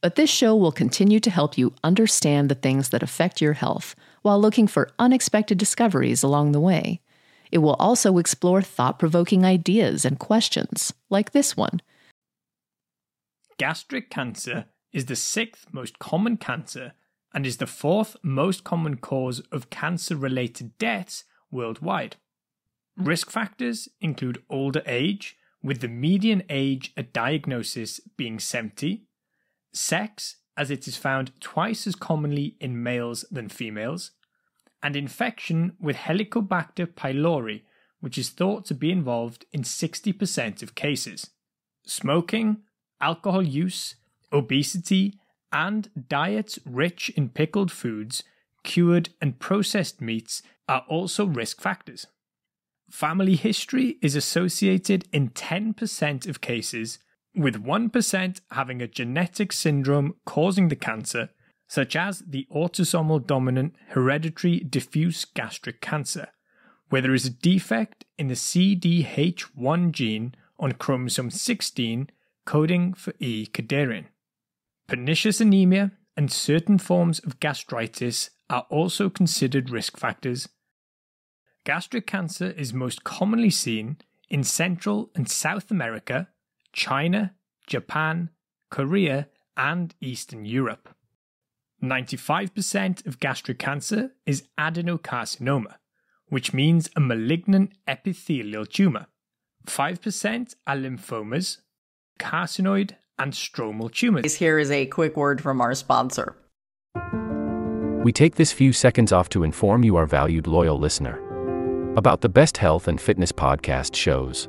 But this show will continue to help you understand the things that affect your health while looking for unexpected discoveries along the way. It will also explore thought provoking ideas and questions, like this one. Gastric cancer is the sixth most common cancer and is the fourth most common cause of cancer related deaths worldwide. Risk factors include older age, with the median age at diagnosis being 70, sex, as it is found twice as commonly in males than females, and infection with Helicobacter pylori, which is thought to be involved in 60% of cases. Smoking, alcohol use, obesity, and diets rich in pickled foods, cured and processed meats are also risk factors. Family history is associated in 10% of cases, with 1% having a genetic syndrome causing the cancer, such as the autosomal dominant hereditary diffuse gastric cancer, where there is a defect in the CDH1 gene on chromosome 16 coding for E. cadherin. Pernicious anemia and certain forms of gastritis are also considered risk factors. Gastric cancer is most commonly seen in Central and South America, China, Japan, Korea, and Eastern Europe. 95% of gastric cancer is adenocarcinoma, which means a malignant epithelial tumor. 5% are lymphomas, carcinoid, and stromal tumors. Here is a quick word from our sponsor. We take this few seconds off to inform you, our valued loyal listener, about the best health and fitness podcast shows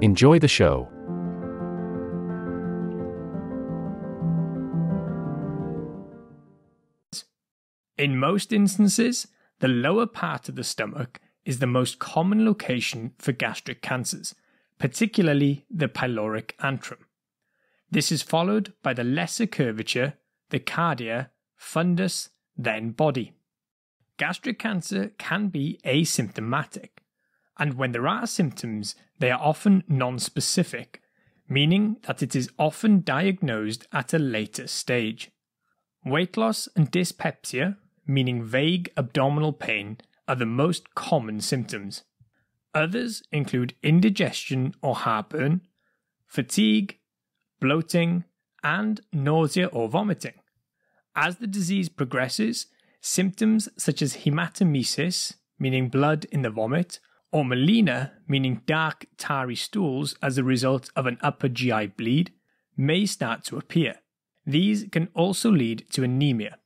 Enjoy the show. In most instances, the lower part of the stomach is the most common location for gastric cancers particularly the pyloric antrum. This is followed by the lesser curvature, the cardia, fundus, then body. Gastric cancer can be asymptomatic, and when there are symptoms, they are often non-specific, meaning that it is often diagnosed at a later stage. Weight loss and dyspepsia, meaning vague abdominal pain, are the most common symptoms. Others include indigestion or heartburn, fatigue, bloating, and nausea or vomiting. As the disease progresses, symptoms such as hematemesis, meaning blood in the vomit, or melena, meaning dark, tarry stools as a result of an upper GI bleed, may start to appear. These can also lead to anemia.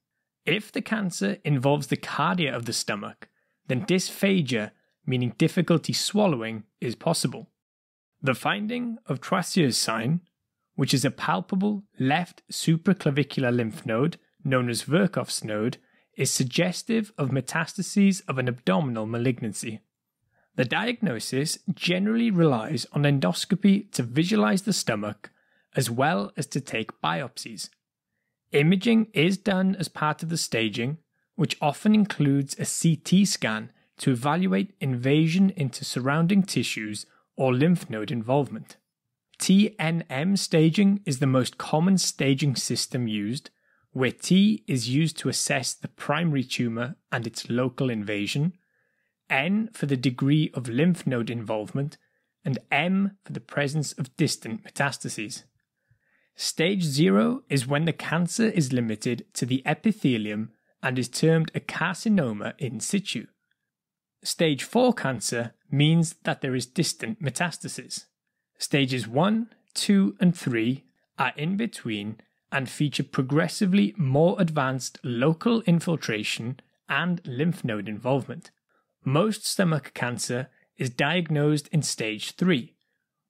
If the cancer involves the cardia of the stomach, then dysphagia meaning difficulty swallowing, is possible. The finding of Troisier's sign, which is a palpable left supraclavicular lymph node known as Virchow's node, is suggestive of metastases of an abdominal malignancy. The diagnosis generally relies on endoscopy to visualize the stomach as well as to take biopsies. Imaging is done as part of the staging, which often includes a CT scan to evaluate invasion into surrounding tissues or lymph node involvement. TNM staging is the most common staging system used, where T is used to assess the primary tumor and its local invasion, N for the degree of lymph node involvement, and M for the presence of distant metastases. Stage 0 is when the cancer is limited to the epithelium and is termed a carcinoma in situ. Stage 4 cancer means that there is distant metastasis. Stages 1, 2, and 3 are in between and feature progressively more advanced local infiltration and lymph node involvement. Most stomach cancer is diagnosed in stage 3,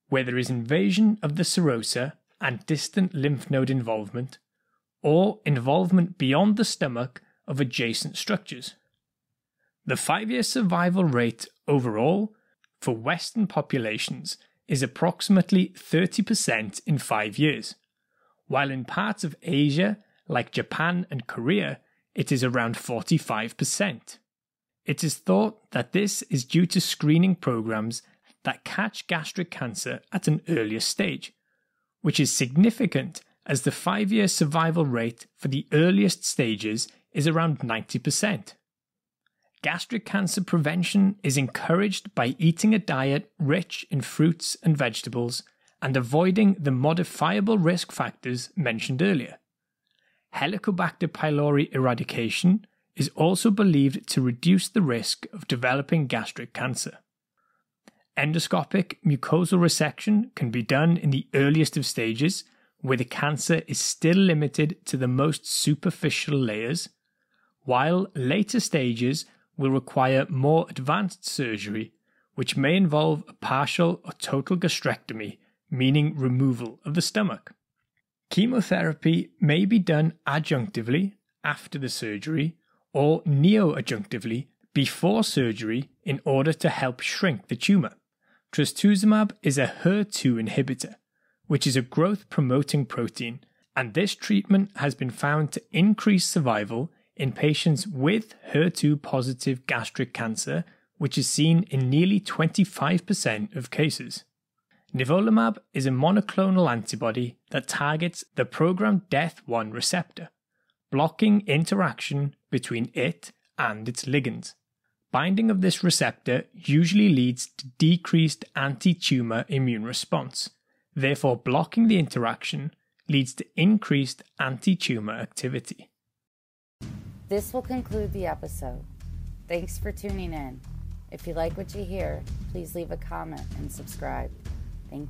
where there is invasion of the serosa and distant lymph node involvement, or involvement beyond the stomach of adjacent structures. The five year survival rate overall for Western populations is approximately 30% in five years, while in parts of Asia, like Japan and Korea, it is around 45%. It is thought that this is due to screening programs that catch gastric cancer at an earlier stage, which is significant as the five year survival rate for the earliest stages is around 90%. Gastric cancer prevention is encouraged by eating a diet rich in fruits and vegetables and avoiding the modifiable risk factors mentioned earlier. Helicobacter pylori eradication is also believed to reduce the risk of developing gastric cancer. Endoscopic mucosal resection can be done in the earliest of stages, where the cancer is still limited to the most superficial layers, while later stages will require more advanced surgery, which may involve a partial or total gastrectomy, meaning removal of the stomach. Chemotherapy may be done adjunctively after the surgery or neoadjunctively before surgery in order to help shrink the tumour. Trastuzumab is a HER2 inhibitor, which is a growth promoting protein, and this treatment has been found to increase survival in patients with HER2 positive gastric cancer, which is seen in nearly 25% of cases. Nivolumab is a monoclonal antibody that targets the programmed DEATH1 receptor, blocking interaction between it and its ligands. Binding of this receptor usually leads to decreased anti tumor immune response. Therefore, blocking the interaction leads to increased anti tumor activity. This will conclude the episode. Thanks for tuning in. If you like what you hear, please leave a comment and subscribe. Thank you.